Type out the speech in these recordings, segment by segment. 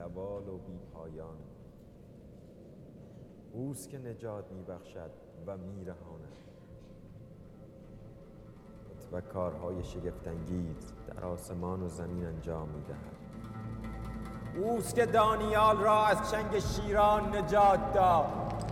زوال و بی پایان اوست که نجات میبخشد و میرهاند. و کارهای شگفتانگیز در آسمان و زمین انجام می‌دهد. اوست که دانیال را از چنگ شیران نجات داد.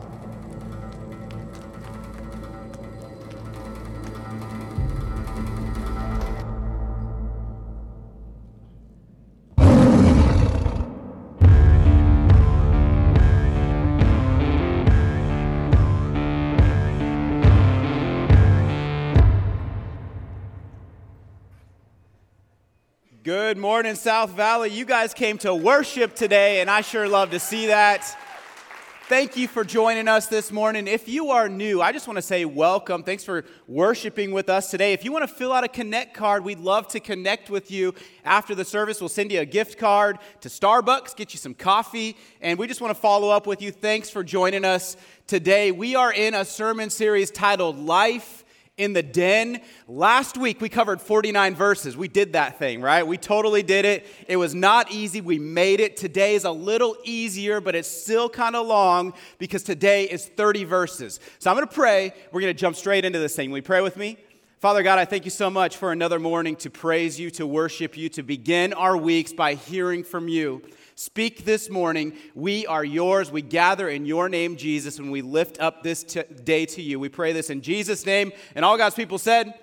Good morning, South Valley. You guys came to worship today, and I sure love to see that. Thank you for joining us this morning. If you are new, I just want to say welcome. Thanks for worshiping with us today. If you want to fill out a Connect card, we'd love to connect with you after the service. We'll send you a gift card to Starbucks, get you some coffee, and we just want to follow up with you. Thanks for joining us today. We are in a sermon series titled Life in the den. Last week we covered 49 verses. We did that thing, right? We totally did it. It was not easy. We made it. Today is a little easier, but it's still kind of long because today is 30 verses. So I'm going to pray. We're going to jump straight into this thing. Will you pray with me? Father God, I thank you so much for another morning to praise you, to worship you, to begin our weeks by hearing from you. Speak this morning. We are yours. We gather in your name, Jesus, and we lift up this t- day to you. We pray this in Jesus' name. And all God's people said,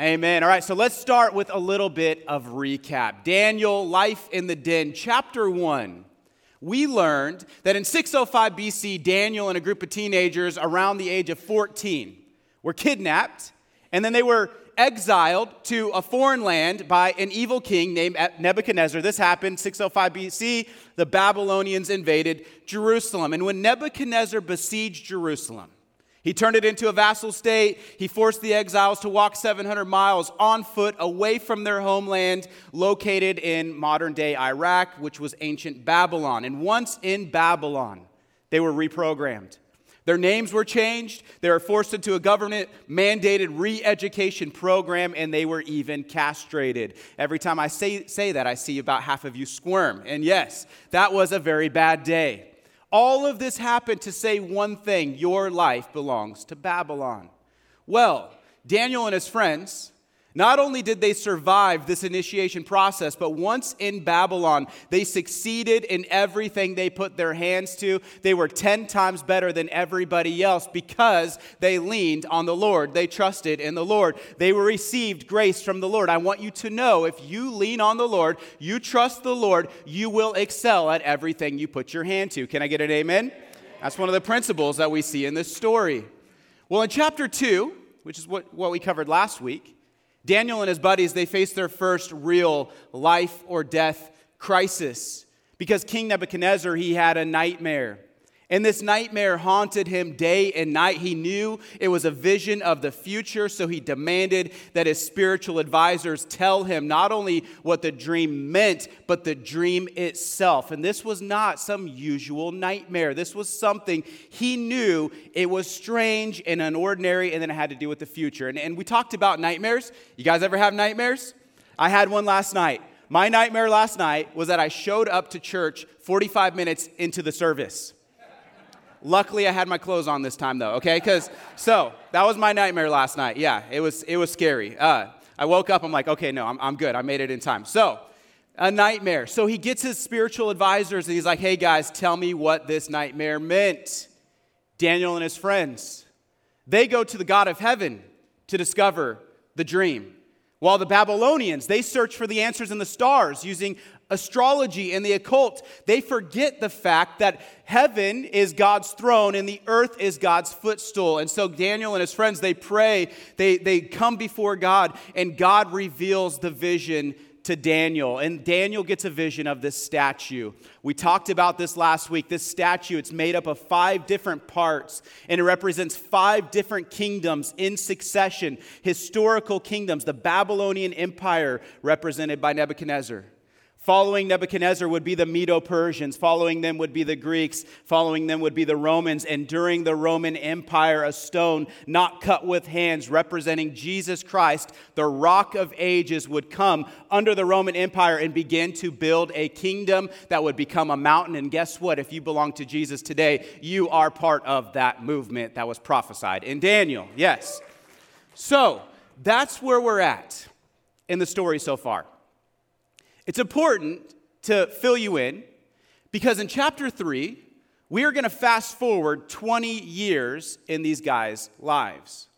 Amen. All right, so let's start with a little bit of recap. Daniel, Life in the Den, chapter 1 we learned that in 605 BC, Daniel and a group of teenagers around the age of 14 were kidnapped, and then they were exiled to a foreign land by an evil king named Nebuchadnezzar. This happened 605 BC. The Babylonians invaded Jerusalem. And when Nebuchadnezzar besieged Jerusalem, he turned it into a vassal state. He forced the exiles to walk 700 miles on foot away from their homeland, located in modern day Iraq, which was ancient Babylon. And once in Babylon, they were reprogrammed. Their names were changed. They were forced into a government mandated re education program, and they were even castrated. Every time I say, say that, I see about half of you squirm. And yes, that was a very bad day. All of this happened to say one thing your life belongs to Babylon. Well, Daniel and his friends, not only did they survive this initiation process, but once in Babylon, they succeeded in everything they put their hands to. They were 10 times better than everybody else because they leaned on the Lord. They trusted in the Lord. They received grace from the Lord. I want you to know if you lean on the Lord, you trust the Lord, you will excel at everything you put your hand to. Can I get an amen? That's one of the principles that we see in this story. Well, in chapter 2, which is what, what we covered last week, Daniel and his buddies, they faced their first real life or death crisis because King Nebuchadnezzar, he had a nightmare. And this nightmare haunted him day and night. He knew it was a vision of the future, so he demanded that his spiritual advisors tell him not only what the dream meant, but the dream itself. And this was not some usual nightmare. This was something he knew it was strange and unordinary, and then it had to do with the future. And, and we talked about nightmares. You guys ever have nightmares? I had one last night. My nightmare last night was that I showed up to church 45 minutes into the service. Luckily, I had my clothes on this time, though. Okay, because so that was my nightmare last night. Yeah, it was it was scary. Uh, I woke up. I'm like, okay, no, I'm I'm good. I made it in time. So a nightmare. So he gets his spiritual advisors and he's like, hey guys, tell me what this nightmare meant. Daniel and his friends, they go to the God of heaven to discover the dream. While the Babylonians, they search for the answers in the stars using astrology and the occult, they forget the fact that heaven is God's throne and the earth is God's footstool. And so Daniel and his friends, they pray, they, they come before God, and God reveals the vision to Daniel, and Daniel gets a vision of this statue. We talked about this last week. This statue, it's made up of five different parts, and it represents five different kingdoms in succession, historical kingdoms. The Babylonian Empire, represented by Nebuchadnezzar. Following Nebuchadnezzar would be the Medo Persians. Following them would be the Greeks. Following them would be the Romans. And during the Roman Empire, a stone not cut with hands representing Jesus Christ, the rock of ages, would come under the Roman Empire and begin to build a kingdom that would become a mountain. And guess what? If you belong to Jesus today, you are part of that movement that was prophesied in Daniel. Yes. So that's where we're at in the story so far. It's important to fill you in because in chapter 3, we are going to fast forward 20 years in these guys' lives.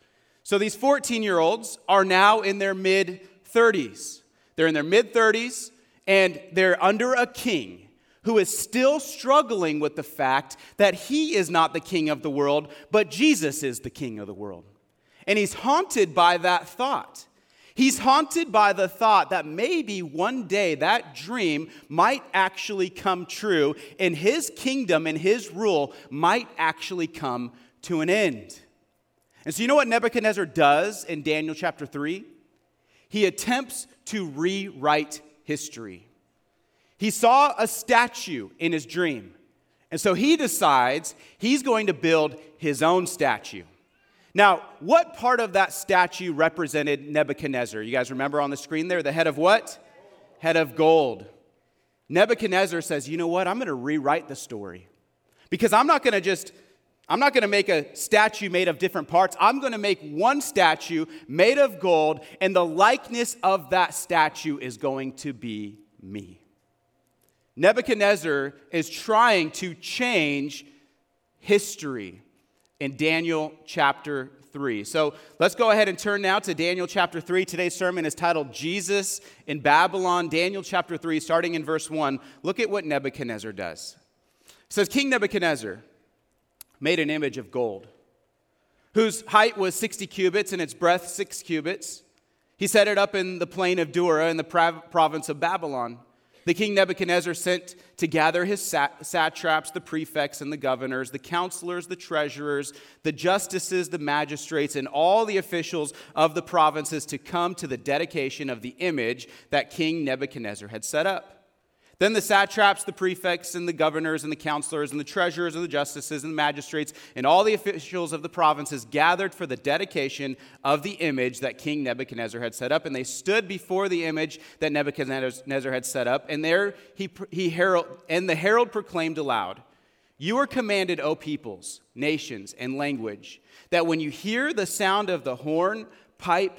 So these 14 year olds are now in their mid 30s. They're in their mid 30s and they're under a king who is still struggling with the fact that he is not the king of the world, but Jesus is the king of the world. And he's haunted by that thought. He's haunted by the thought that maybe one day that dream might actually come true and his kingdom and his rule might actually come to an end. And so, you know what Nebuchadnezzar does in Daniel chapter 3? He attempts to rewrite history. He saw a statue in his dream, and so he decides he's going to build his own statue. Now, what part of that statue represented Nebuchadnezzar? You guys remember on the screen there? The head of what? Head of gold. Nebuchadnezzar says, You know what? I'm going to rewrite the story. Because I'm not going to just I'm not going to make a statue made of different parts. I'm going to make one statue made of gold, and the likeness of that statue is going to be me. Nebuchadnezzar is trying to change history in Daniel chapter 3. So let's go ahead and turn now to Daniel chapter 3. Today's sermon is titled Jesus in Babylon, Daniel chapter 3, starting in verse 1. Look at what Nebuchadnezzar does. It says, King Nebuchadnezzar made an image of gold, whose height was 60 cubits and its breadth 6 cubits. He set it up in the plain of Dura in the province of Babylon. The king Nebuchadnezzar sent to gather his satraps, the prefects, and the governors, the counselors, the treasurers, the justices, the magistrates, and all the officials of the provinces to come to the dedication of the image that King Nebuchadnezzar had set up. Then the satraps, the prefects, and the governors, and the counselors, and the treasurers, and the justices, and the magistrates, and all the officials of the provinces gathered for the dedication of the image that King Nebuchadnezzar had set up. And they stood before the image that Nebuchadnezzar had set up. And there he, he herald, and the herald proclaimed aloud, You are commanded, O peoples, nations, and language, that when you hear the sound of the horn, pipe,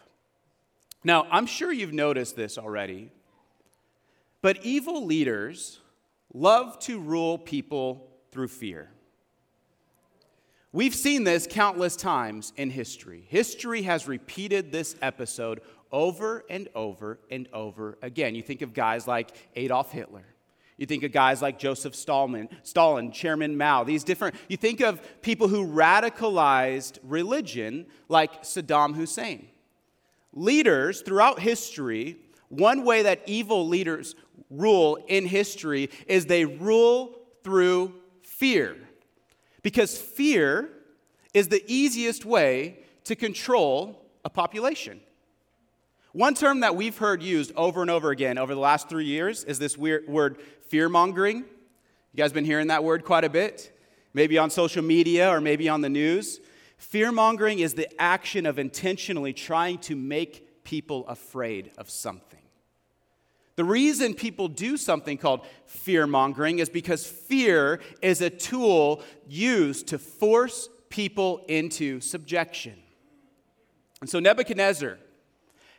Now, I'm sure you've noticed this already, but evil leaders love to rule people through fear. We've seen this countless times in history. History has repeated this episode over and over and over again. You think of guys like Adolf Hitler. You think of guys like Joseph Stalin, Stalin, Chairman Mao, these different, you think of people who radicalized religion like Saddam Hussein. Leaders throughout history, one way that evil leaders rule in history is they rule through fear. Because fear is the easiest way to control a population. One term that we've heard used over and over again over the last three years is this weird word fear mongering. You guys been hearing that word quite a bit? Maybe on social media or maybe on the news. Fear mongering is the action of intentionally trying to make people afraid of something. The reason people do something called fear mongering is because fear is a tool used to force people into subjection. And so Nebuchadnezzar,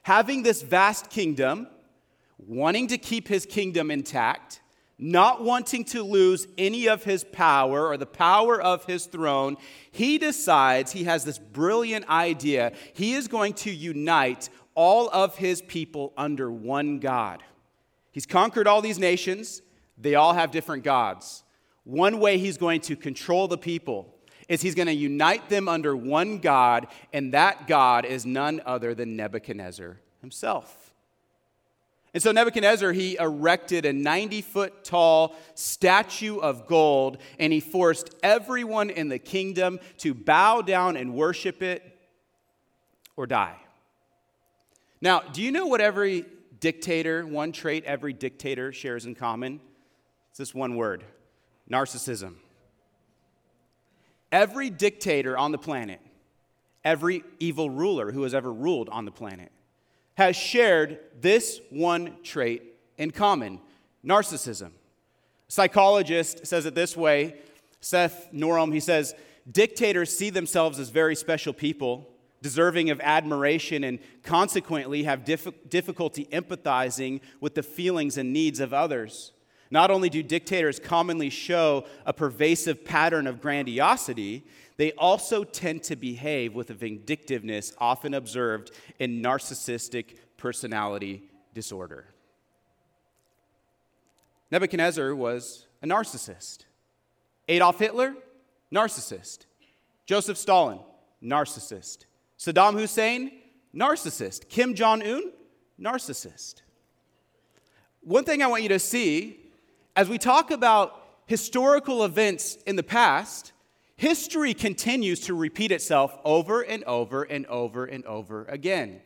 having this vast kingdom, wanting to keep his kingdom intact, not wanting to lose any of his power or the power of his throne, he decides he has this brilliant idea. He is going to unite all of his people under one God. He's conquered all these nations, they all have different gods. One way he's going to control the people is he's going to unite them under one God, and that God is none other than Nebuchadnezzar himself. And so Nebuchadnezzar, he erected a 90 foot tall statue of gold, and he forced everyone in the kingdom to bow down and worship it or die. Now, do you know what every dictator, one trait every dictator shares in common? It's this one word narcissism. Every dictator on the planet, every evil ruler who has ever ruled on the planet, has shared this one trait in common narcissism. Psychologist says it this way Seth Norrholm, he says, dictators see themselves as very special people deserving of admiration, and consequently have dif- difficulty empathizing with the feelings and needs of others. Not only do dictators commonly show a pervasive pattern of grandiosity, they also tend to behave with a vindictiveness often observed in narcissistic personality disorder. Nebuchadnezzar was a narcissist. Adolf Hitler, narcissist. Joseph Stalin, narcissist. Saddam Hussein, narcissist. Kim Jong un, narcissist. One thing I want you to see as we talk about historical events in the past, history continues to repeat itself over and over and over and over again.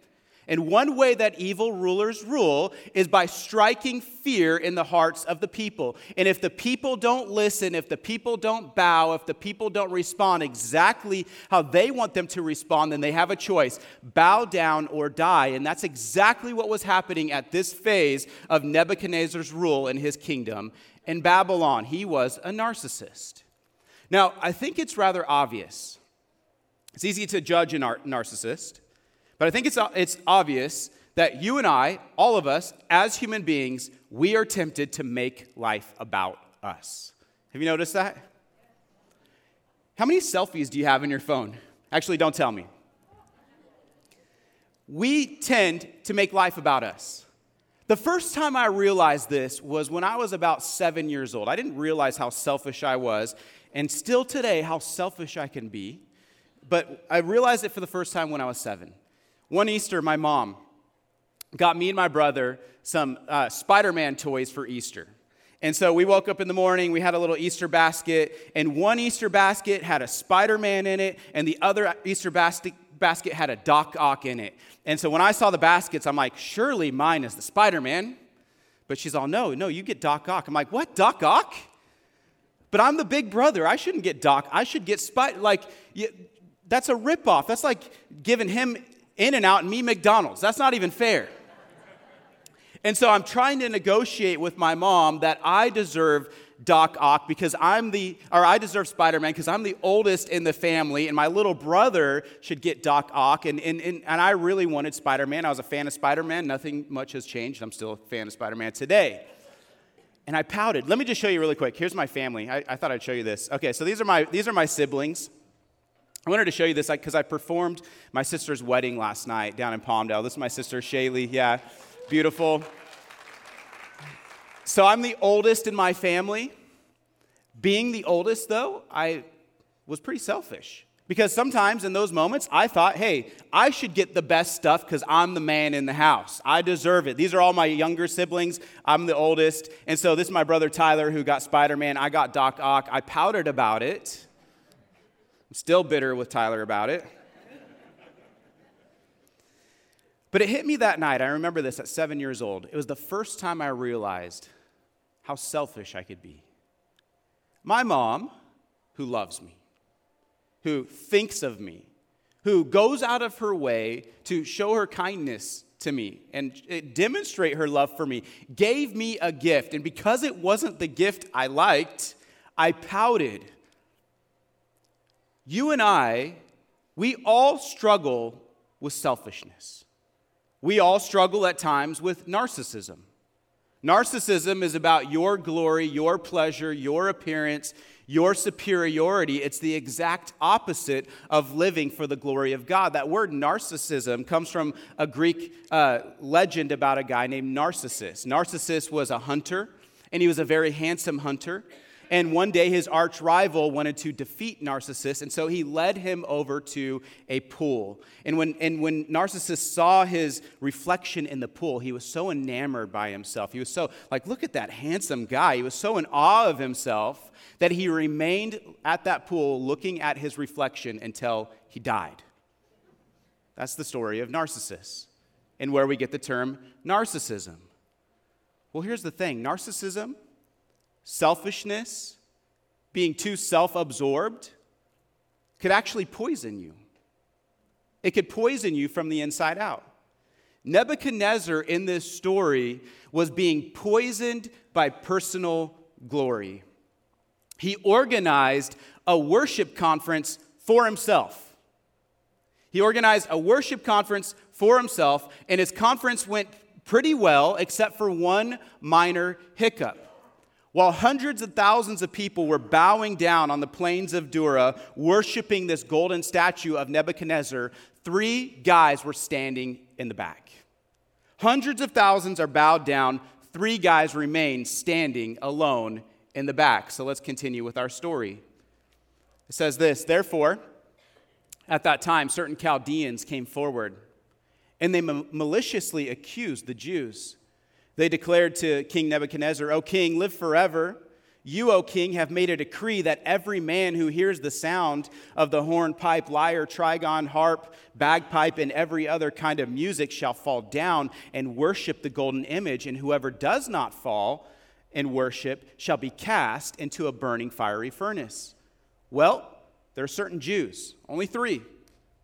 And one way that evil rulers rule is by striking fear in the hearts of the people. And if the people don't listen, if the people don't bow, if the people don't respond exactly how they want them to respond, then they have a choice bow down or die. And that's exactly what was happening at this phase of Nebuchadnezzar's rule in his kingdom in Babylon. He was a narcissist. Now, I think it's rather obvious. It's easy to judge a nar- narcissist. But I think it's, it's obvious that you and I, all of us, as human beings, we are tempted to make life about us. Have you noticed that? How many selfies do you have in your phone? Actually, don't tell me. We tend to make life about us. The first time I realized this was when I was about seven years old. I didn't realize how selfish I was, and still today, how selfish I can be. But I realized it for the first time when I was seven. One Easter, my mom got me and my brother some uh, Spider Man toys for Easter. And so we woke up in the morning, we had a little Easter basket, and one Easter basket had a Spider Man in it, and the other Easter basket, basket had a Doc Ock in it. And so when I saw the baskets, I'm like, surely mine is the Spider Man. But she's all, no, no, you get Doc Ock. I'm like, what, Doc Ock? But I'm the big brother. I shouldn't get Doc. I should get Spider. Like, that's a ripoff. That's like giving him In-N-Out and me McDonald's. That's not even fair. And so I'm trying to negotiate with my mom that I deserve Doc Ock because I'm the, or I deserve Spider Man because I'm the oldest in the family, and my little brother should get Doc Ock. And, and, and, and I really wanted Spider Man. I was a fan of Spider Man. Nothing much has changed. I'm still a fan of Spider Man today. And I pouted. Let me just show you really quick. Here's my family. I, I thought I'd show you this. Okay, so these are my, these are my siblings. I wanted to show you this because I performed my sister's wedding last night down in Palmdale. This is my sister, Shaylee. Yeah, beautiful. So I'm the oldest in my family. Being the oldest, though, I was pretty selfish. Because sometimes in those moments, I thought, hey, I should get the best stuff because I'm the man in the house. I deserve it. These are all my younger siblings. I'm the oldest. And so this is my brother Tyler who got Spider Man. I got Doc Ock. I pouted about it. I'm still bitter with Tyler about it. But it hit me that night. I remember this at seven years old. It was the first time I realized how selfish I could be. My mom, who loves me, who thinks of me, who goes out of her way to show her kindness to me and eh, demonstrate her love for me, gave me a gift. And because it wasn't the gift I liked, I pouted you and I, we all struggle with selfishness. We all struggle at times with narcissism. Narcissism is about your glory, your pleasure, your appearance, your superiority. It's the exact opposite of living for the glory of God. That word narcissism comes from a Greek uh, legend about a guy named Narcissus. Narcissus was a hunter, and he was a very handsome hunter. And one day his arch rival wanted to defeat Narcissus, and so he led him over to a pool. And when, and when Narcissus saw his reflection in the pool, he was so enamored by himself. He was so, like, look at that handsome guy. He was so in awe of himself that he remained at that pool looking at his reflection until he died. That's the story of Narcissus, and where we get the term narcissism. Well, here's the thing narcissism selfishness, being too self absorbed, could actually poison you. It could poison you from the inside out. Nebuchadnezzar in this story was being poisoned by personal glory. He organized a worship conference for himself. He organized a worship conference for himself, and his conference went pretty well, except for one minor hiccup. While hundreds of thousands of people were bowing down on the plains of Dura, worshiping this golden statue of Nebuchadnezzar, three guys were standing in the back. Hundreds of thousands are bowed down, three guys remain standing alone in the back. So let's continue with our story. It says this Therefore, at that time, certain Chaldeans came forward, and they maliciously accused the Jews they declared to King Nebuchadnezzar, O king, live forever. You, O king, have made a decree that every man who hears the sound of the horn, pipe, lyre, trigon, harp, bagpipe, and every other kind of music shall fall down and worship the golden image, and whoever does not fall and worship shall be cast into a burning fiery furnace. Well, there are certain Jews, only three,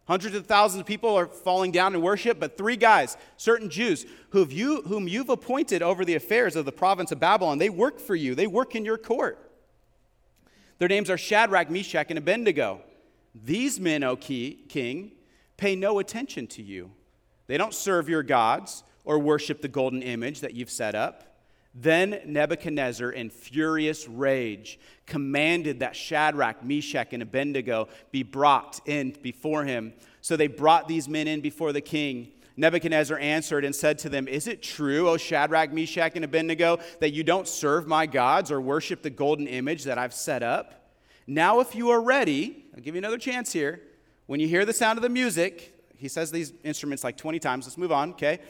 Hundreds of thousands of people are falling down in worship, but three guys, certain Jews, you, whom you've appointed over the affairs of the province of Babylon, they work for you, they work in your court. Their names are Shadrach, Meshach, and Abednego. These men, O king, pay no attention to you. They don't serve your gods or worship the golden image that you've set up. Then Nebuchadnezzar, in furious rage, commanded that Shadrach, Meshach, and Abednego be brought in before him. So they brought these men in before the king. Nebuchadnezzar answered and said to them, Is it true, O Shadrach, Meshach, and Abednego, that you don't serve my gods or worship the golden image that I've set up? Now, if you are ready, I'll give you another chance here. When you hear the sound of the music, he says these instruments like 20 times. Let's move on, okay?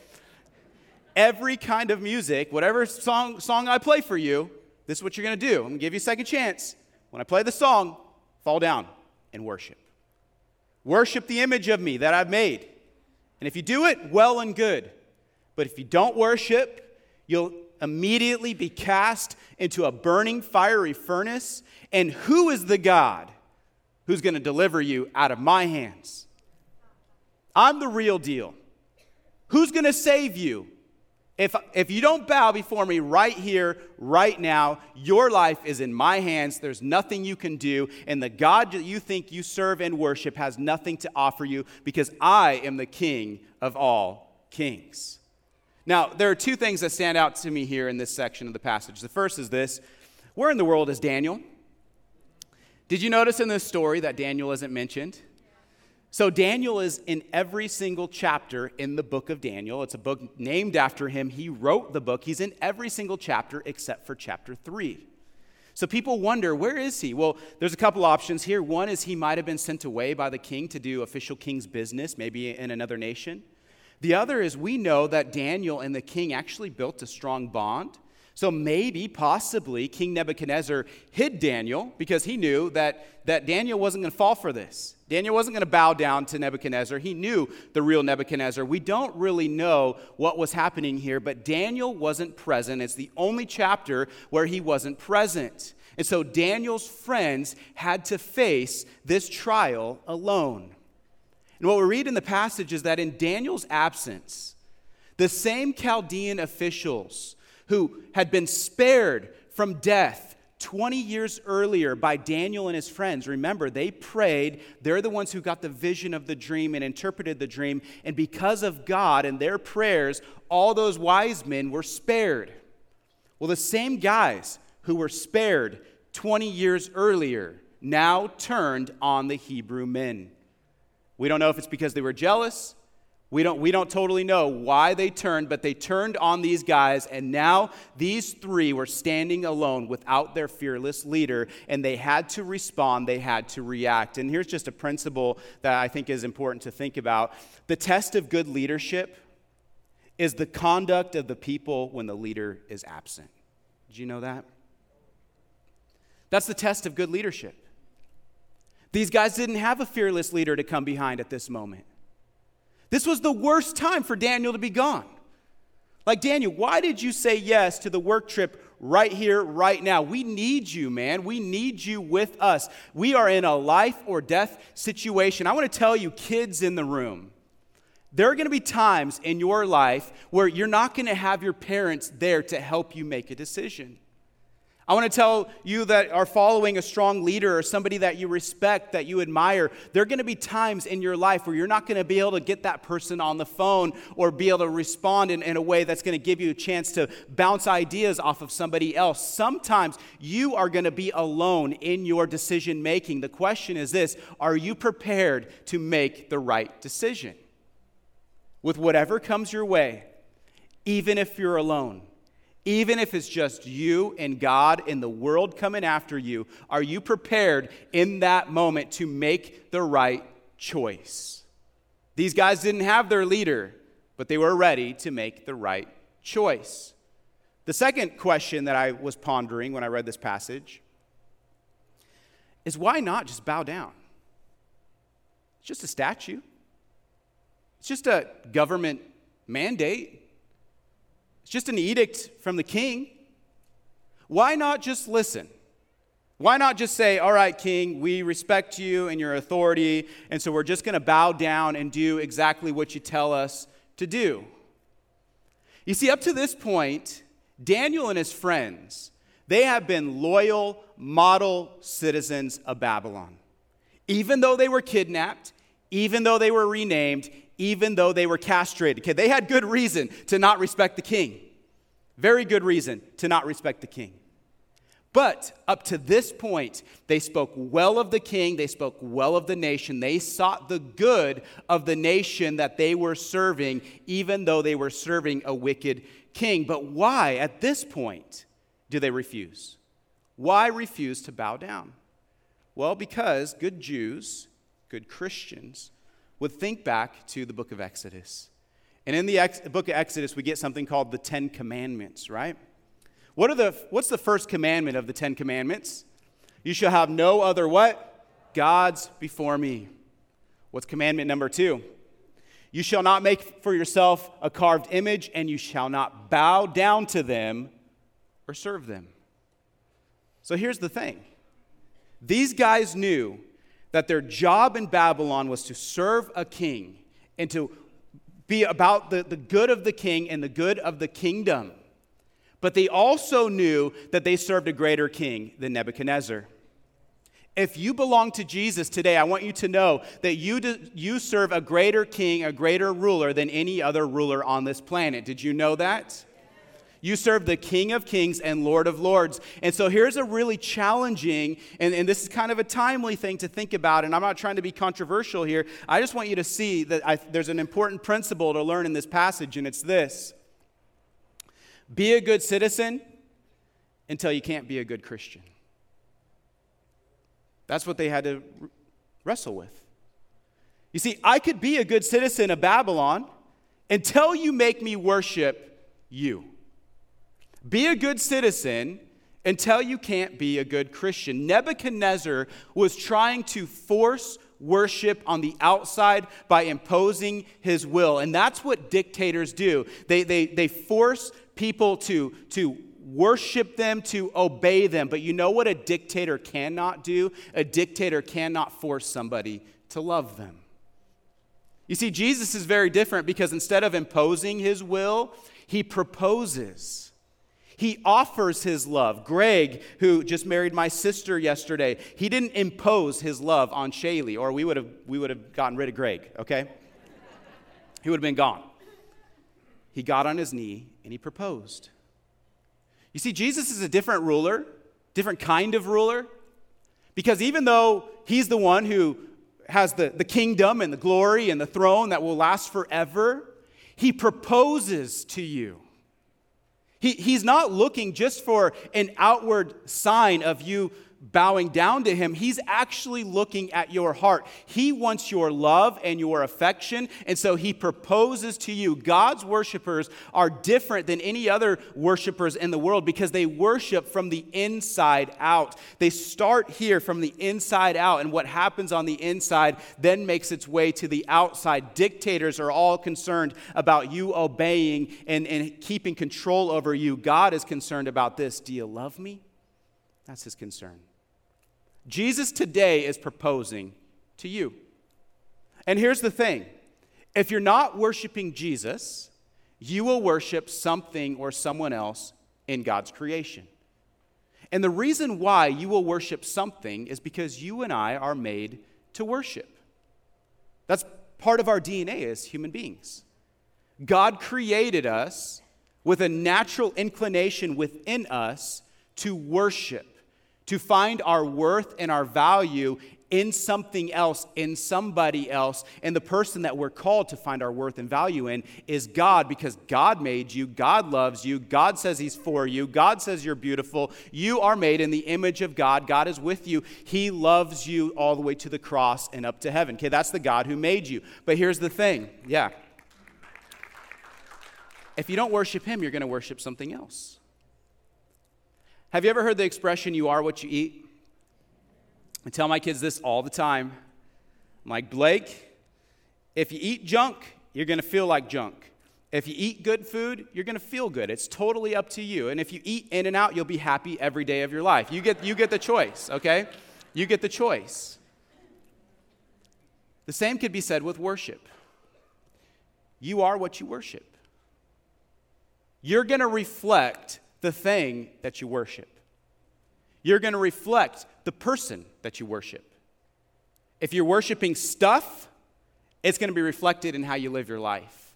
Every kind of music, whatever song, song I play for you, this is what you're going to do. I'm going to give you a second chance. When I play the song, fall down and worship. Worship the image of me that I've made. And if you do it, well and good. But if you don't worship, you'll immediately be cast into a burning fiery furnace. And who is the God who's going to deliver you out of my hands? I'm the real deal. Who's going to save you? If, if you don't bow before me right here, right now, your life is in my hands. There's nothing you can do. And the God that you think you serve and worship has nothing to offer you because I am the King of all kings. Now, there are two things that stand out to me here in this section of the passage. The first is this Where in the world is Daniel? Did you notice in this story that Daniel isn't mentioned? So, Daniel is in every single chapter in the book of Daniel. It's a book named after him. He wrote the book. He's in every single chapter except for chapter 3. So, people wonder, where is he? Well, there's a couple options here. One is he might have been sent away by the king to do official king's business, maybe in another nation. The other is we know that Daniel and the king actually built a strong bond. So maybe, possibly, King Nebuchadnezzar hid Daniel because he knew that, that Daniel wasn't going to fall for this. Daniel wasn't going to bow down to Nebuchadnezzar. He knew the real Nebuchadnezzar. We don't really know what was happening here, but Daniel wasn't present. It's the only chapter where he wasn't present. And so Daniel's friends had to face this trial alone. And what we read in the passage is that in Daniel's absence, the same Chaldean officials who had been spared from death 20 years earlier by Daniel and his friends. Remember, they prayed. They're the ones who got the vision of the dream and interpreted the dream. And because of God and their prayers, all those wise men were spared. Well, the same guys who were spared 20 years earlier now turned on the Hebrew men. We don't know if it's because they were jealous. We don't, we don't totally know why they turned, but they turned on these guys, and now these three were standing alone without their fearless leader, and they had to respond, they had to react. And here's just a principle that I think is important to think about the test of good leadership is the conduct of the people when the leader is absent. Did you know that? That's the test of good leadership. These guys didn't have a fearless leader to come behind at this moment. This was the worst time for Daniel to be gone. Like, Daniel, why did you say yes to the work trip right here, right now? We need you, man. We need you with us. We are in a life or death situation. I want to tell you, kids in the room, there are going to be times in your life where you're not going to have your parents there to help you make a decision. I want to tell you that are following a strong leader or somebody that you respect, that you admire, there are going to be times in your life where you're not going to be able to get that person on the phone or be able to respond in, in a way that's going to give you a chance to bounce ideas off of somebody else. Sometimes you are going to be alone in your decision making. The question is this Are you prepared to make the right decision? With whatever comes your way, even if you're alone. Even if it's just you and God and the world coming after you, are you prepared in that moment to make the right choice? These guys didn't have their leader, but they were ready to make the right choice. The second question that I was pondering when I read this passage is why not just bow down? It's just a statue, it's just a government mandate. Just an edict from the king. Why not just listen? Why not just say, All right, king, we respect you and your authority, and so we're just going to bow down and do exactly what you tell us to do? You see, up to this point, Daniel and his friends, they have been loyal model citizens of Babylon. Even though they were kidnapped, even though they were renamed, even though they were castrated. Okay, they had good reason to not respect the king. Very good reason to not respect the king. But up to this point, they spoke well of the king, they spoke well of the nation, they sought the good of the nation that they were serving, even though they were serving a wicked king. But why, at this point, do they refuse? Why refuse to bow down? Well, because good Jews, good Christians, would think back to the book of Exodus. And in the ex- book of Exodus, we get something called the Ten Commandments, right? What are the, what's the first commandment of the Ten Commandments? You shall have no other what? Gods before me. What's commandment number two? You shall not make for yourself a carved image, and you shall not bow down to them or serve them. So here's the thing these guys knew that their job in Babylon was to serve a king and to be about the, the good of the king and the good of the kingdom. But they also knew that they served a greater king than Nebuchadnezzar. If you belong to Jesus today, I want you to know that you, do, you serve a greater king, a greater ruler than any other ruler on this planet. Did you know that? You serve the King of Kings and Lord of Lords. And so here's a really challenging, and, and this is kind of a timely thing to think about. And I'm not trying to be controversial here. I just want you to see that I, there's an important principle to learn in this passage, and it's this be a good citizen until you can't be a good Christian. That's what they had to wrestle with. You see, I could be a good citizen of Babylon until you make me worship you. Be a good citizen until you can't be a good Christian. Nebuchadnezzar was trying to force worship on the outside by imposing his will. And that's what dictators do. They, they, they force people to, to worship them, to obey them. But you know what a dictator cannot do? A dictator cannot force somebody to love them. You see, Jesus is very different because instead of imposing his will, he proposes. He offers his love. Greg, who just married my sister yesterday, he didn't impose his love on Shaylee, or we would have, we would have gotten rid of Greg, okay? he would have been gone. He got on his knee and he proposed. You see, Jesus is a different ruler, different kind of ruler, because even though he's the one who has the, the kingdom and the glory and the throne that will last forever, he proposes to you. He, he's not looking just for an outward sign of you bowing down to him, he's actually looking at your heart. He wants your love and your affection, and so he proposes to you. God's worshipers are different than any other worshipers in the world because they worship from the inside out. They start here from the inside out, and what happens on the inside then makes its way to the outside. Dictators are all concerned about you obeying and, and keeping control over you. God is concerned about this. Do you love me? That's his concern. Jesus today is proposing to you. And here's the thing if you're not worshiping Jesus, you will worship something or someone else in God's creation. And the reason why you will worship something is because you and I are made to worship. That's part of our DNA as human beings. God created us with a natural inclination within us to worship to find our worth and our value in something else, in somebody else. And the person that we're called to find our worth and value in is God because God made you, God loves you, God says He's for you, God says you're beautiful. You are made in the image of God. God is with you. He loves you all the way to the cross and up to heaven. Okay, that's the God who made you. But here's the thing yeah. If you don't worship Him, you're going to worship something else. Have you ever heard the expression, you are what you eat? I tell my kids this all the time. I'm like, Blake, if you eat junk, you're going to feel like junk. If you eat good food, you're going to feel good. It's totally up to you. And if you eat In-N-Out, you'll be happy every day of your life. You get, you get the choice, okay? You get the choice. The same could be said with worship. You are what you worship. You're going to reflect the thing that you worship. You're going to reflect the person that you worship. If you're worshiping stuff, it's going to be reflected in how you live your life,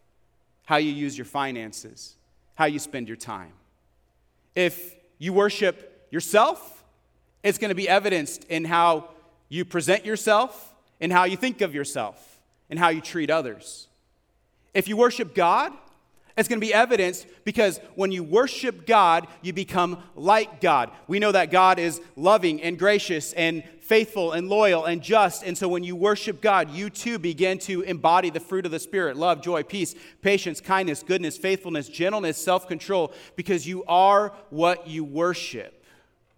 how you use your finances, how you spend your time. If you worship yourself, it's going to be evidenced in how you present yourself, in how you think of yourself, and how you treat others. If you worship God, it's going to be evidenced because when you worship God, you become like God. We know that God is loving and gracious and faithful and loyal and just. And so when you worship God, you too begin to embody the fruit of the Spirit love, joy, peace, patience, kindness, goodness, faithfulness, gentleness, self control because you are what you worship.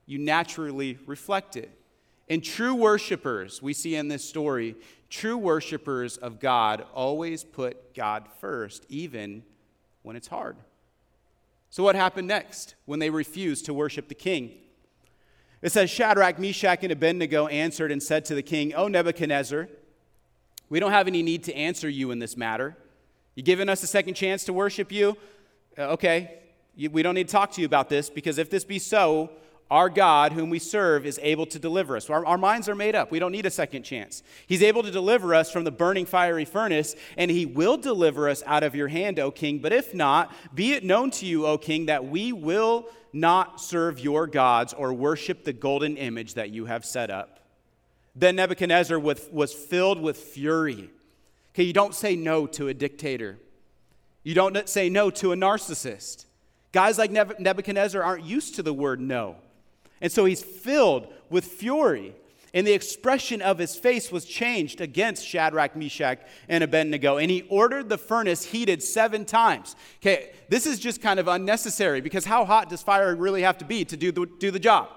You naturally reflect it. And true worshipers, we see in this story, true worshipers of God always put God first, even when it's hard. So, what happened next when they refused to worship the king? It says Shadrach, Meshach, and Abednego answered and said to the king, O Nebuchadnezzar, we don't have any need to answer you in this matter. You given us a second chance to worship you? Uh, okay, we don't need to talk to you about this because if this be so, our God, whom we serve, is able to deliver us. Our, our, minds are made up. We don't need a second chance. He's able to deliver us from the burning fiery furnace, and he will deliver us out of your hand, O king. But if not, be it known to you, O king, that we will not serve your gods or worship the golden image that you have set up. Then Nebuchadnezzar was filled with fury. Okay, you don't say no to a dictator, you don't say no to a narcissist. Guys like Nebuchadnezzar aren't used to the word no. And so he's filled with fury. And the expression of his face was changed against Shadrach, Meshach, and Abednego. And he ordered the furnace heated seven times. Okay, this is just kind of unnecessary because how hot does fire really have to be to do the, do the job?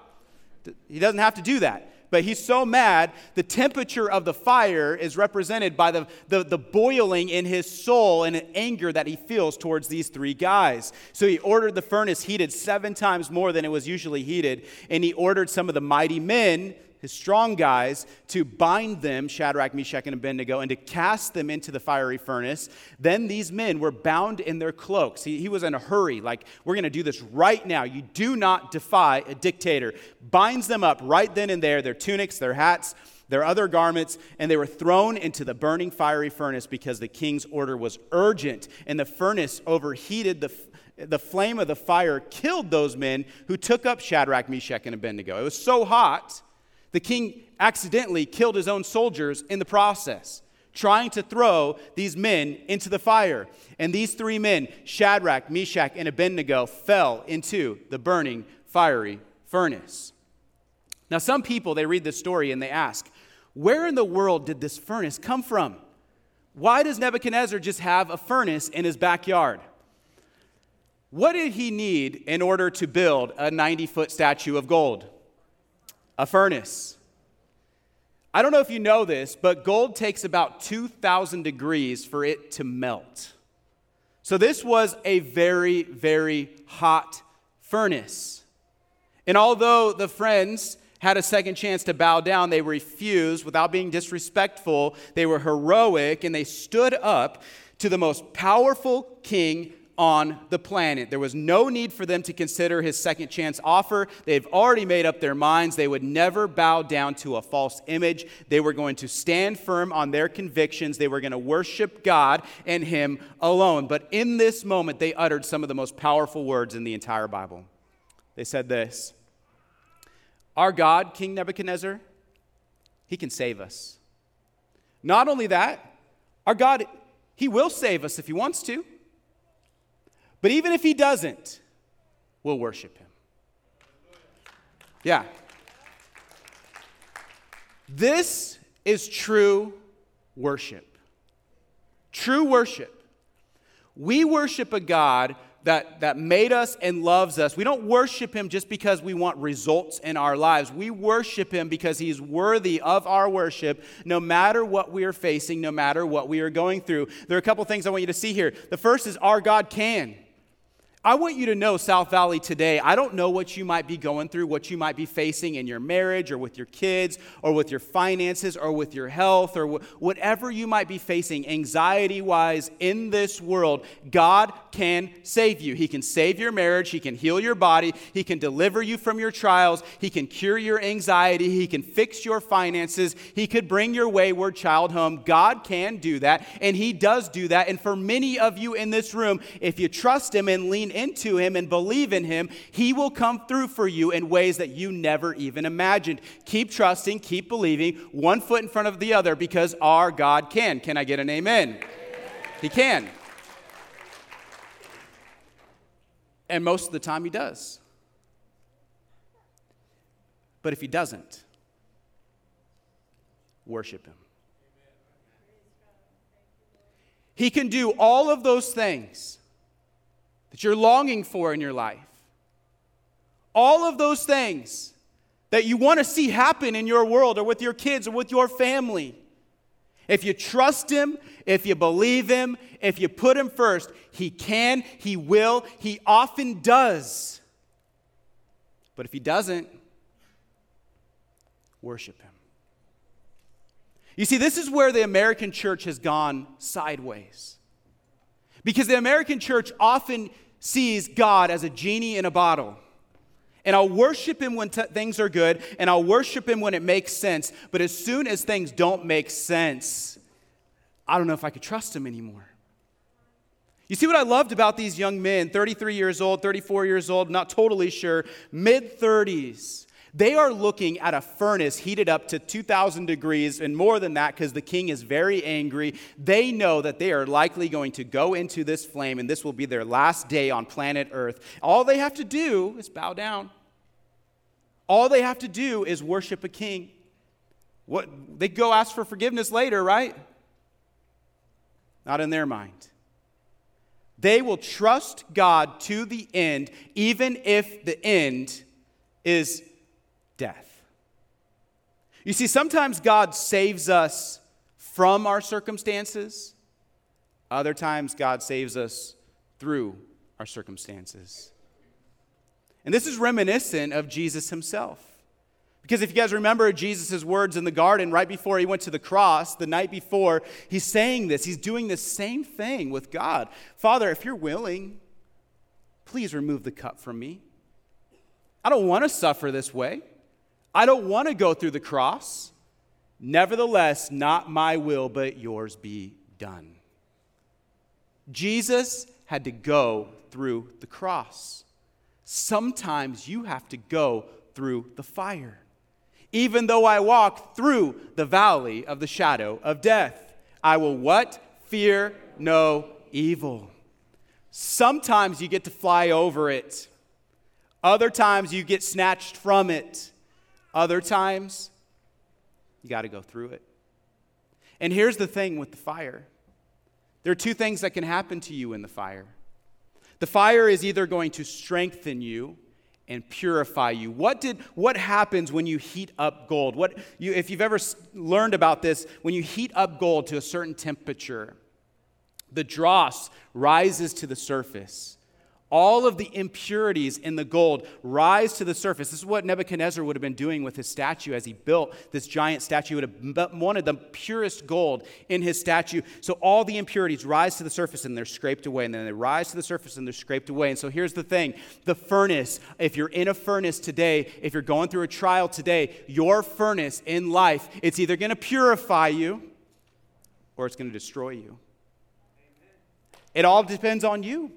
He doesn't have to do that but he's so mad, the temperature of the fire is represented by the, the, the boiling in his soul and anger that he feels towards these three guys. So he ordered the furnace heated seven times more than it was usually heated, and he ordered some of the mighty men his strong guys, to bind them, Shadrach, Meshach, and Abednego, and to cast them into the fiery furnace. Then these men were bound in their cloaks. He, he was in a hurry, like, we're going to do this right now. You do not defy a dictator. Binds them up right then and there, their tunics, their hats, their other garments, and they were thrown into the burning fiery furnace because the king's order was urgent, and the furnace overheated the the flame of the fire killed those men who took up Shadrach, Meshach, and Abednego. It was so hot, the king accidentally killed his own soldiers in the process, trying to throw these men into the fire. And these three men, Shadrach, Meshach, and Abednego, fell into the burning, fiery furnace. Now, some people, they read this story and they ask, where in the world did this furnace come from? Why does Nebuchadnezzar just have a furnace in his backyard? What did he need in order to build a 90 foot statue of gold? A furnace. I don't know if you know this, but gold takes about 2,000 degrees for it to melt. So this was a very, very hot furnace. And although the friends had a second chance to bow down, they refused without being disrespectful. They were heroic and they stood up to the most powerful king on the planet. There was no need for them to consider his second chance offer. They've already made up their minds. They would never bow down to a false image. They were going to stand firm on their convictions. They were going to worship God and him alone. But in this moment, they uttered some of the most powerful words in the entire Bible. They said this Our God, King Nebuchadnezzar, he can save us. Not only that, our God, he will save us if he wants to. But even if he doesn't, we'll worship him. Yeah. This is true worship. True worship. We worship a God that, that made us and loves us. We don't worship him just because we want results in our lives. We worship him because he's worthy of our worship, no matter what we are facing, no matter what we are going through. There are a couple things I want you to see here. The first is our God can. I want you to know, South Valley, today, I don't know what you might be going through, what you might be facing in your marriage or with your kids or with your finances or with your health or wh- whatever you might be facing anxiety wise in this world. God can save you. He can save your marriage. He can heal your body. He can deliver you from your trials. He can cure your anxiety. He can fix your finances. He could bring your wayward child home. God can do that, and He does do that. And for many of you in this room, if you trust Him and lean into Him and believe in Him, He will come through for you in ways that you never even imagined. Keep trusting, keep believing, one foot in front of the other because our God can. Can I get an amen? He can. And most of the time, He does. But if He doesn't, worship Him. He can do all of those things that you're longing for in your life. All of those things that you want to see happen in your world or with your kids or with your family. If you trust Him, if you believe Him, if you put Him first, He can, He will, He often does. But if He doesn't, worship Him. You see, this is where the American church has gone sideways. Because the American church often sees God as a genie in a bottle. And I'll worship him when t- things are good, and I'll worship him when it makes sense. But as soon as things don't make sense, I don't know if I could trust him anymore. You see what I loved about these young men, 33 years old, 34 years old, not totally sure, mid 30s. They are looking at a furnace heated up to 2,000 degrees and more than that because the king is very angry. They know that they are likely going to go into this flame and this will be their last day on planet Earth. All they have to do is bow down. All they have to do is worship a king. What, they go ask for forgiveness later, right? Not in their mind. They will trust God to the end, even if the end is death. You see, sometimes God saves us from our circumstances, other times, God saves us through our circumstances. And this is reminiscent of Jesus himself. Because if you guys remember Jesus' words in the garden right before he went to the cross, the night before, he's saying this. He's doing the same thing with God. Father, if you're willing, please remove the cup from me. I don't want to suffer this way. I don't want to go through the cross. Nevertheless, not my will, but yours be done. Jesus had to go through the cross. Sometimes you have to go through the fire. Even though I walk through the valley of the shadow of death, I will what? Fear no evil. Sometimes you get to fly over it. Other times you get snatched from it. Other times you got to go through it. And here's the thing with the fire there are two things that can happen to you in the fire. The fire is either going to strengthen you and purify you. What did what happens when you heat up gold? What you if you've ever learned about this, when you heat up gold to a certain temperature, the dross rises to the surface all of the impurities in the gold rise to the surface. This is what Nebuchadnezzar would have been doing with his statue as he built this giant statue. He would have wanted the purest gold in his statue. So all the impurities rise to the surface and they're scraped away. And then they rise to the surface and they're scraped away. And so here's the thing the furnace, if you're in a furnace today, if you're going through a trial today, your furnace in life, it's either going to purify you or it's going to destroy you. It all depends on you.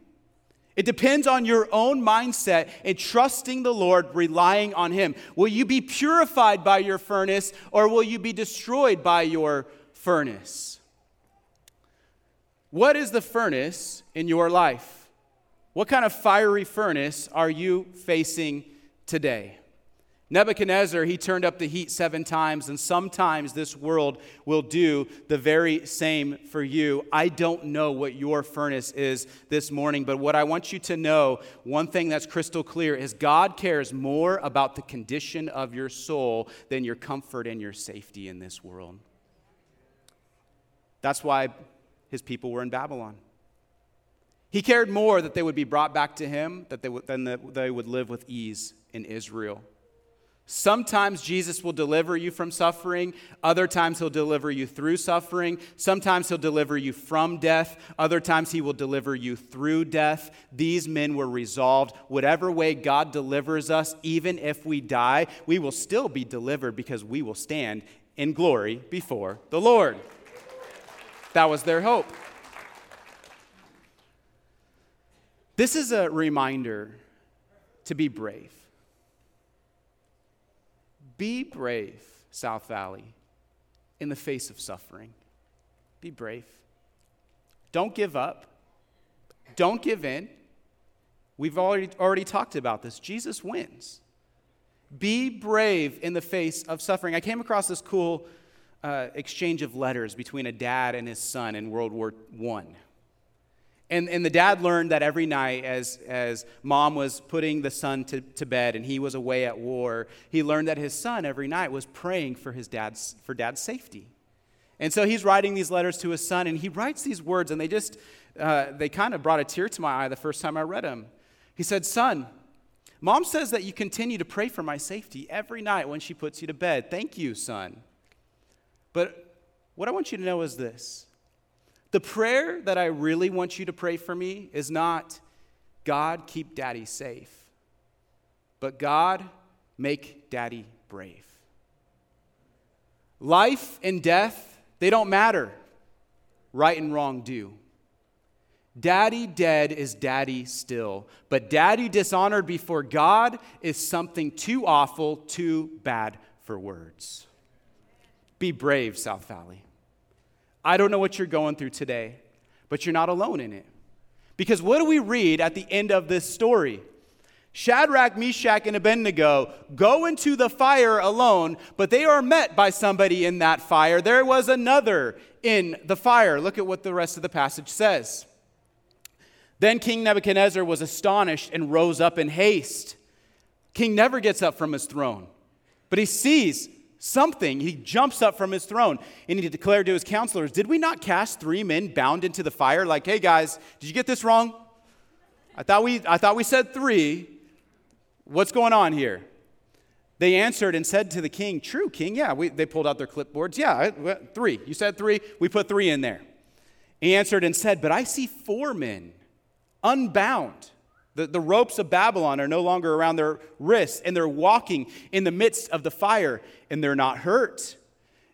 It depends on your own mindset and trusting the Lord, relying on Him. Will you be purified by your furnace or will you be destroyed by your furnace? What is the furnace in your life? What kind of fiery furnace are you facing today? Nebuchadnezzar, he turned up the heat seven times, and sometimes this world will do the very same for you. I don't know what your furnace is this morning, but what I want you to know, one thing that's crystal clear, is God cares more about the condition of your soul than your comfort and your safety in this world. That's why his people were in Babylon. He cared more that they would be brought back to him than that they would live with ease in Israel. Sometimes Jesus will deliver you from suffering. Other times he'll deliver you through suffering. Sometimes he'll deliver you from death. Other times he will deliver you through death. These men were resolved. Whatever way God delivers us, even if we die, we will still be delivered because we will stand in glory before the Lord. That was their hope. This is a reminder to be brave. Be brave, South Valley, in the face of suffering. Be brave. Don't give up. Don't give in. We've already, already talked about this. Jesus wins. Be brave in the face of suffering. I came across this cool uh, exchange of letters between a dad and his son in World War I. And, and the dad learned that every night, as, as mom was putting the son to, to bed and he was away at war, he learned that his son every night was praying for his dad's, for dad's safety. And so he's writing these letters to his son, and he writes these words, and they just, uh, they kind of brought a tear to my eye the first time I read them. He said, Son, mom says that you continue to pray for my safety every night when she puts you to bed. Thank you, son. But what I want you to know is this the prayer that I really want you to pray for me is not, God, keep daddy safe, but God, make daddy brave. Life and death, they don't matter. Right and wrong do. Daddy dead is daddy still, but daddy dishonored before God is something too awful, too bad for words. Be brave, South Valley. I don't know what you're going through today, but you're not alone in it. Because what do we read at the end of this story? Shadrach, Meshach, and Abednego go into the fire alone, but they are met by somebody in that fire. There was another in the fire. Look at what the rest of the passage says. Then King Nebuchadnezzar was astonished and rose up in haste. King never gets up from his throne, but he sees something. He jumps up from his throne and he declared to his counselors, Did we not cast three men bound into the fire? Like, hey guys, did you get this wrong? I thought we, I thought we said three. What's going on here? They answered and said to the king, True, king. Yeah, we, they pulled out their clipboards. Yeah, three. You said three. We put three in there. He answered and said, But I see four men unbound the, the ropes of Babylon are no longer around their wrists, and they're walking in the midst of the fire, and they're not hurt.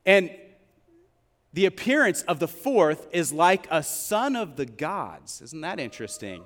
And the appearance of the fourth is like a son of the gods. Isn't that interesting?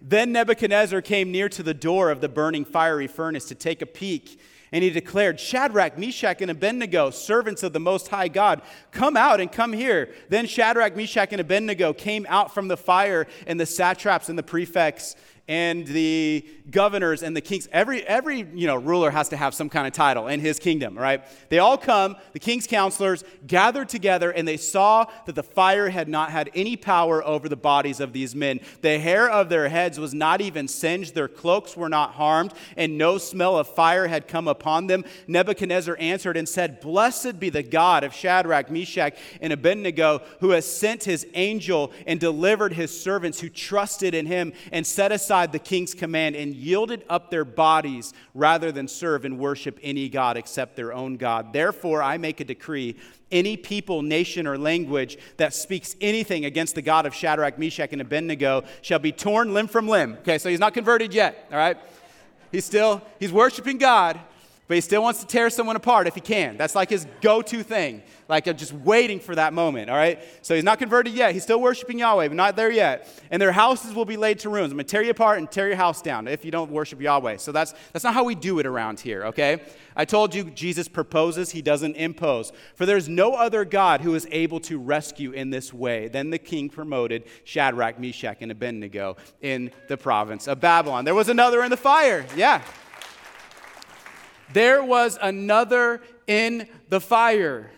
Then Nebuchadnezzar came near to the door of the burning fiery furnace to take a peek. And he declared, Shadrach, Meshach, and Abednego, servants of the Most High God, come out and come here. Then Shadrach, Meshach, and Abednego came out from the fire, and the satraps and the prefects and the governors and the kings every every you know ruler has to have some kind of title in his kingdom right? They all come the king's counselors gathered together and they saw that the fire had not had any power over the bodies of these men. The hair of their heads was not even singed their cloaks were not harmed and no smell of fire had come upon them. Nebuchadnezzar answered and said blessed be the god of shadrach meshach and abednego who has sent his angel and delivered his servants who trusted in him and set aside the king's command and yielded up their bodies rather than serve and worship any God except their own God. Therefore, I make a decree any people, nation, or language that speaks anything against the God of Shadrach, Meshach, and Abednego shall be torn limb from limb. Okay, so he's not converted yet, all right? He's still, he's worshiping God, but he still wants to tear someone apart if he can. That's like his go to thing. Like I'm just waiting for that moment, all right? So he's not converted yet. He's still worshiping Yahweh, but not there yet. And their houses will be laid to ruins. I'm going to tear you apart and tear your house down if you don't worship Yahweh. So that's, that's not how we do it around here, okay? I told you Jesus proposes, he doesn't impose. For there's no other God who is able to rescue in this way. Then the king promoted Shadrach, Meshach, and Abednego in the province of Babylon. There was another in the fire, yeah. There was another in the fire.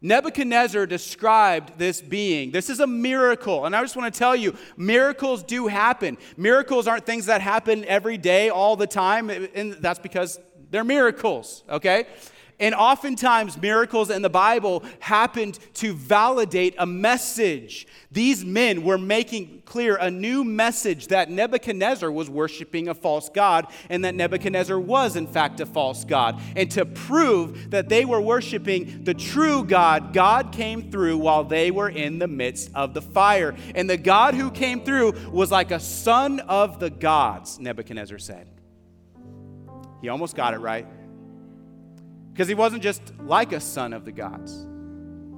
Nebuchadnezzar described this being. This is a miracle. And I just want to tell you, miracles do happen. Miracles aren't things that happen every day, all the time. And that's because they're miracles, okay? And oftentimes, miracles in the Bible happened to validate a message. These men were making clear a new message that Nebuchadnezzar was worshiping a false God and that Nebuchadnezzar was, in fact, a false God. And to prove that they were worshiping the true God, God came through while they were in the midst of the fire. And the God who came through was like a son of the gods, Nebuchadnezzar said. He almost got it right. Because he wasn't just like a son of the gods,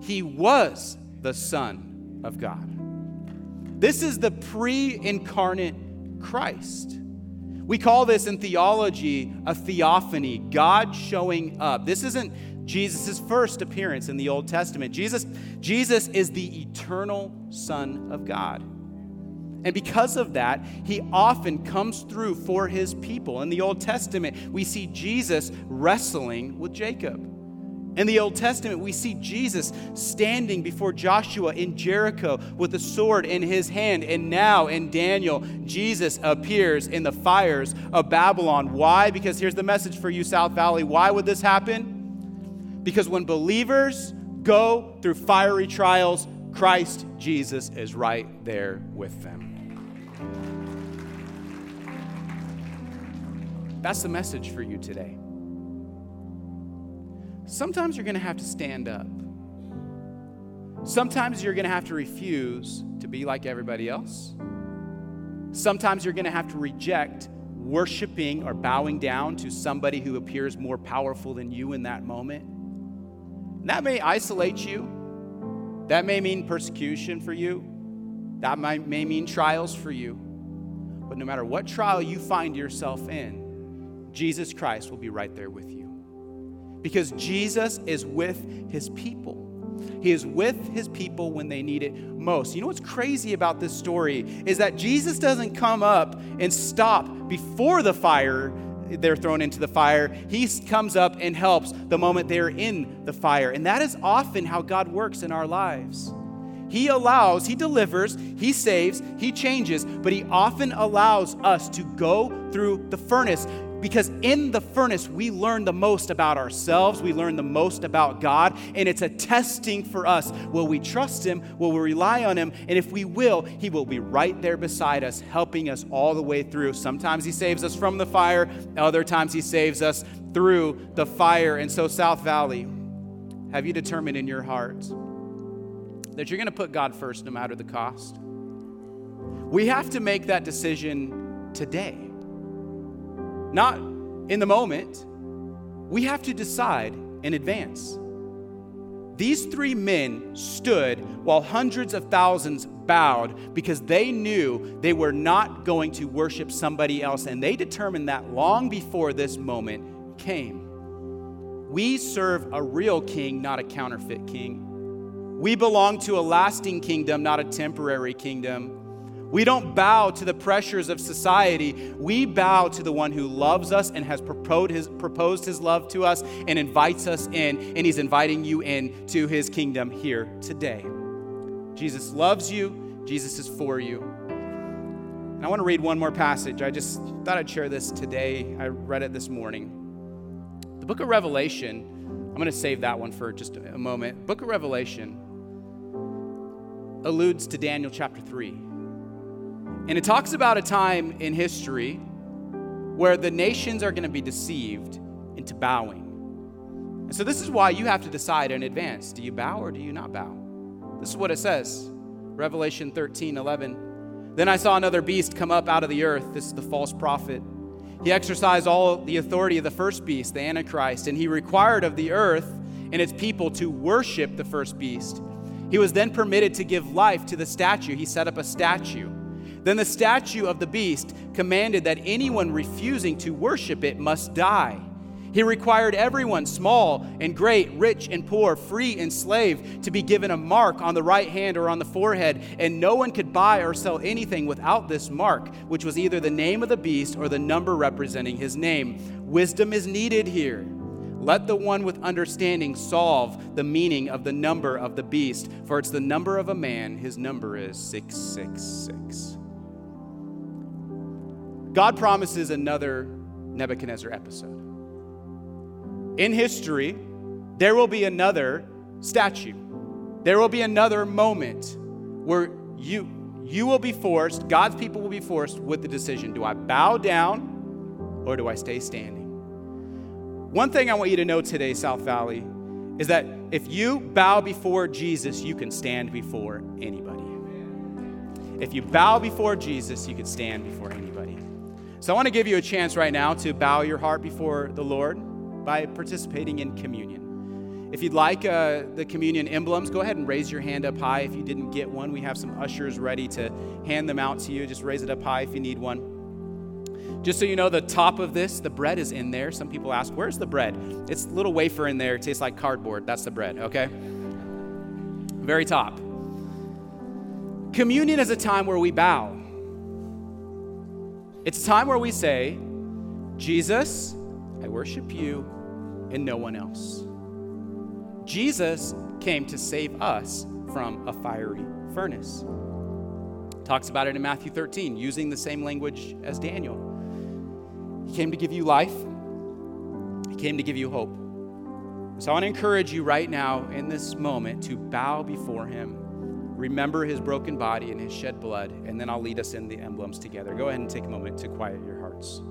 he was the Son of God. This is the pre incarnate Christ. We call this in theology a theophany, God showing up. This isn't Jesus' first appearance in the Old Testament. Jesus, Jesus is the eternal Son of God. And because of that, he often comes through for his people. In the Old Testament, we see Jesus wrestling with Jacob. In the Old Testament, we see Jesus standing before Joshua in Jericho with a sword in his hand. And now in Daniel, Jesus appears in the fires of Babylon. Why? Because here's the message for you, South Valley. Why would this happen? Because when believers go through fiery trials, Christ Jesus is right there with them. That's the message for you today. Sometimes you're going to have to stand up. Sometimes you're going to have to refuse to be like everybody else. Sometimes you're going to have to reject worshiping or bowing down to somebody who appears more powerful than you in that moment. That may isolate you. That may mean persecution for you. That may mean trials for you. But no matter what trial you find yourself in, Jesus Christ will be right there with you. Because Jesus is with his people. He is with his people when they need it most. You know what's crazy about this story is that Jesus doesn't come up and stop before the fire they're thrown into the fire. He comes up and helps the moment they're in the fire. And that is often how God works in our lives. He allows, He delivers, He saves, He changes, but He often allows us to go through the furnace because in the furnace, we learn the most about ourselves, we learn the most about God, and it's a testing for us. Will we trust Him? Will we rely on Him? And if we will, He will be right there beside us, helping us all the way through. Sometimes He saves us from the fire, other times He saves us through the fire. And so, South Valley, have you determined in your heart that you're going to put God first no matter the cost? We have to make that decision today not in the moment. We have to decide in advance. These three men stood while hundreds of thousands bowed because they knew they were not going to worship somebody else, and they determined that long before this moment came. We serve a real king, not a counterfeit king. We belong to a lasting kingdom, not a temporary kingdom. We don't bow to the pressures of society. We bow to the one who loves us and has proposed his, love to us and invites us in, and he's inviting you in to his kingdom here today. Jesus loves you, Jesus is for you. And I want to read one more passage. I just thought I'd share this today. I read it this morning. The book of Revelation, I'm going to save that one for just a moment. Book of Revelation alludes to Daniel chapter 3. And it talks about a time in history where the nations are going to be deceived into bowing. And so, this is why you have to decide in advance do you bow or do you not bow? This is what it says Revelation 13 11. Then I saw another beast come up out of the earth. This is the false prophet. He exercised all the authority of the first beast, the Antichrist, and he required of the earth and its people to worship the first beast. He was then permitted to give life to the statue. He set up a statue. Then the statue of the beast commanded that anyone refusing to worship it must die. He required everyone, small and great, rich and poor, free and slave, to be given a mark on the right hand or on the forehead, and no one could buy or sell anything without this mark, which was either the name of the beast or the number representing his name. Wisdom is needed here. Let the one with understanding solve the meaning of the number of the beast, for it's the number of a man, his number is 666. God promises another Nebuchadnezzar episode. In history, there will be another statue. There will be another moment where you, you will be forced, God's people will be forced with the decision do I bow down or do I stay standing? One thing I want you to know today, South Valley, is that if you bow before Jesus, you can stand before anybody. If you bow before Jesus, you can stand before anybody. So I want to give you a chance right now to bow your heart before the Lord by participating in communion. If you'd like uh, the communion emblems, go ahead and raise your hand up high. If you didn't get one, we have some ushers ready to hand them out to you. Just raise it up high if you need one. Just so you know, the top of this, the bread is in there. Some people ask, Where's the bread? It's a little wafer in there. It tastes like cardboard. That's the bread, okay? Very top. Communion is a time where we bow. It's a time where we say, Jesus, I worship you and no one else. Jesus came to save us from a fiery furnace. Talks about it in Matthew 13, using the same language as Daniel. He came to give you life, He came to give you hope. So I want to encourage you right now in this moment to bow before Him remember his broken body and his shed blood, and then I'll lead us in the emblems together. Go ahead and take a moment to quiet your hearts.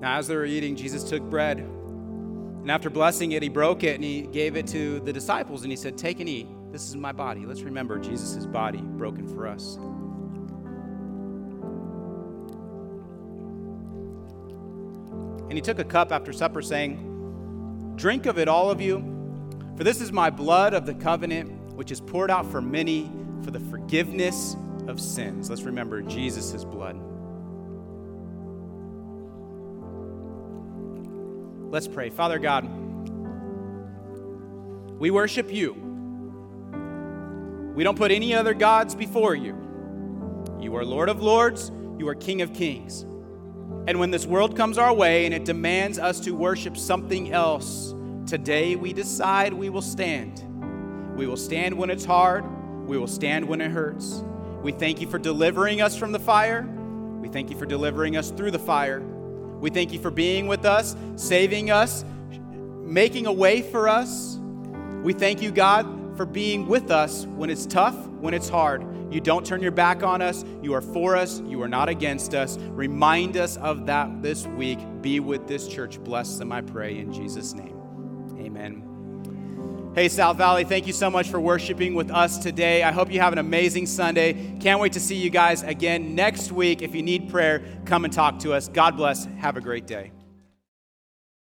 Now, as they were eating, Jesus took bread. And after blessing it, he broke it and he gave it to the disciples. And he said, Take and eat. This is my body. Let's remember Jesus' body broken for us. And he took a cup after supper, saying, Drink of it, all of you, for this is my blood of the covenant, which is poured out for many for the forgiveness of sins. Let's remember Jesus' blood. Let's pray. Father God, we worship you. We don't put any other gods before you. You are Lord of Lords, You are King of Kings. And when this world comes our way and it demands us to worship something else, today we decide we will stand. We will stand when it's hard, we will stand when it hurts. We thank you for delivering us from the fire. We thank you for delivering us through the fire. We thank you for being with us, saving us, making a way for us. We thank you, God, for being with us when it's tough, when it's hard. You don't turn your back on us. You are for us. You are not against us. Remind us of that this week. Be with this church. Bless them, I pray, in Jesus' name. Amen. Hey, South Valley, thank you so much for worshiping with us today. I hope you have an amazing Sunday. Can't wait to see you guys again next week. If you need prayer, come and talk to us. God bless. Have a great day.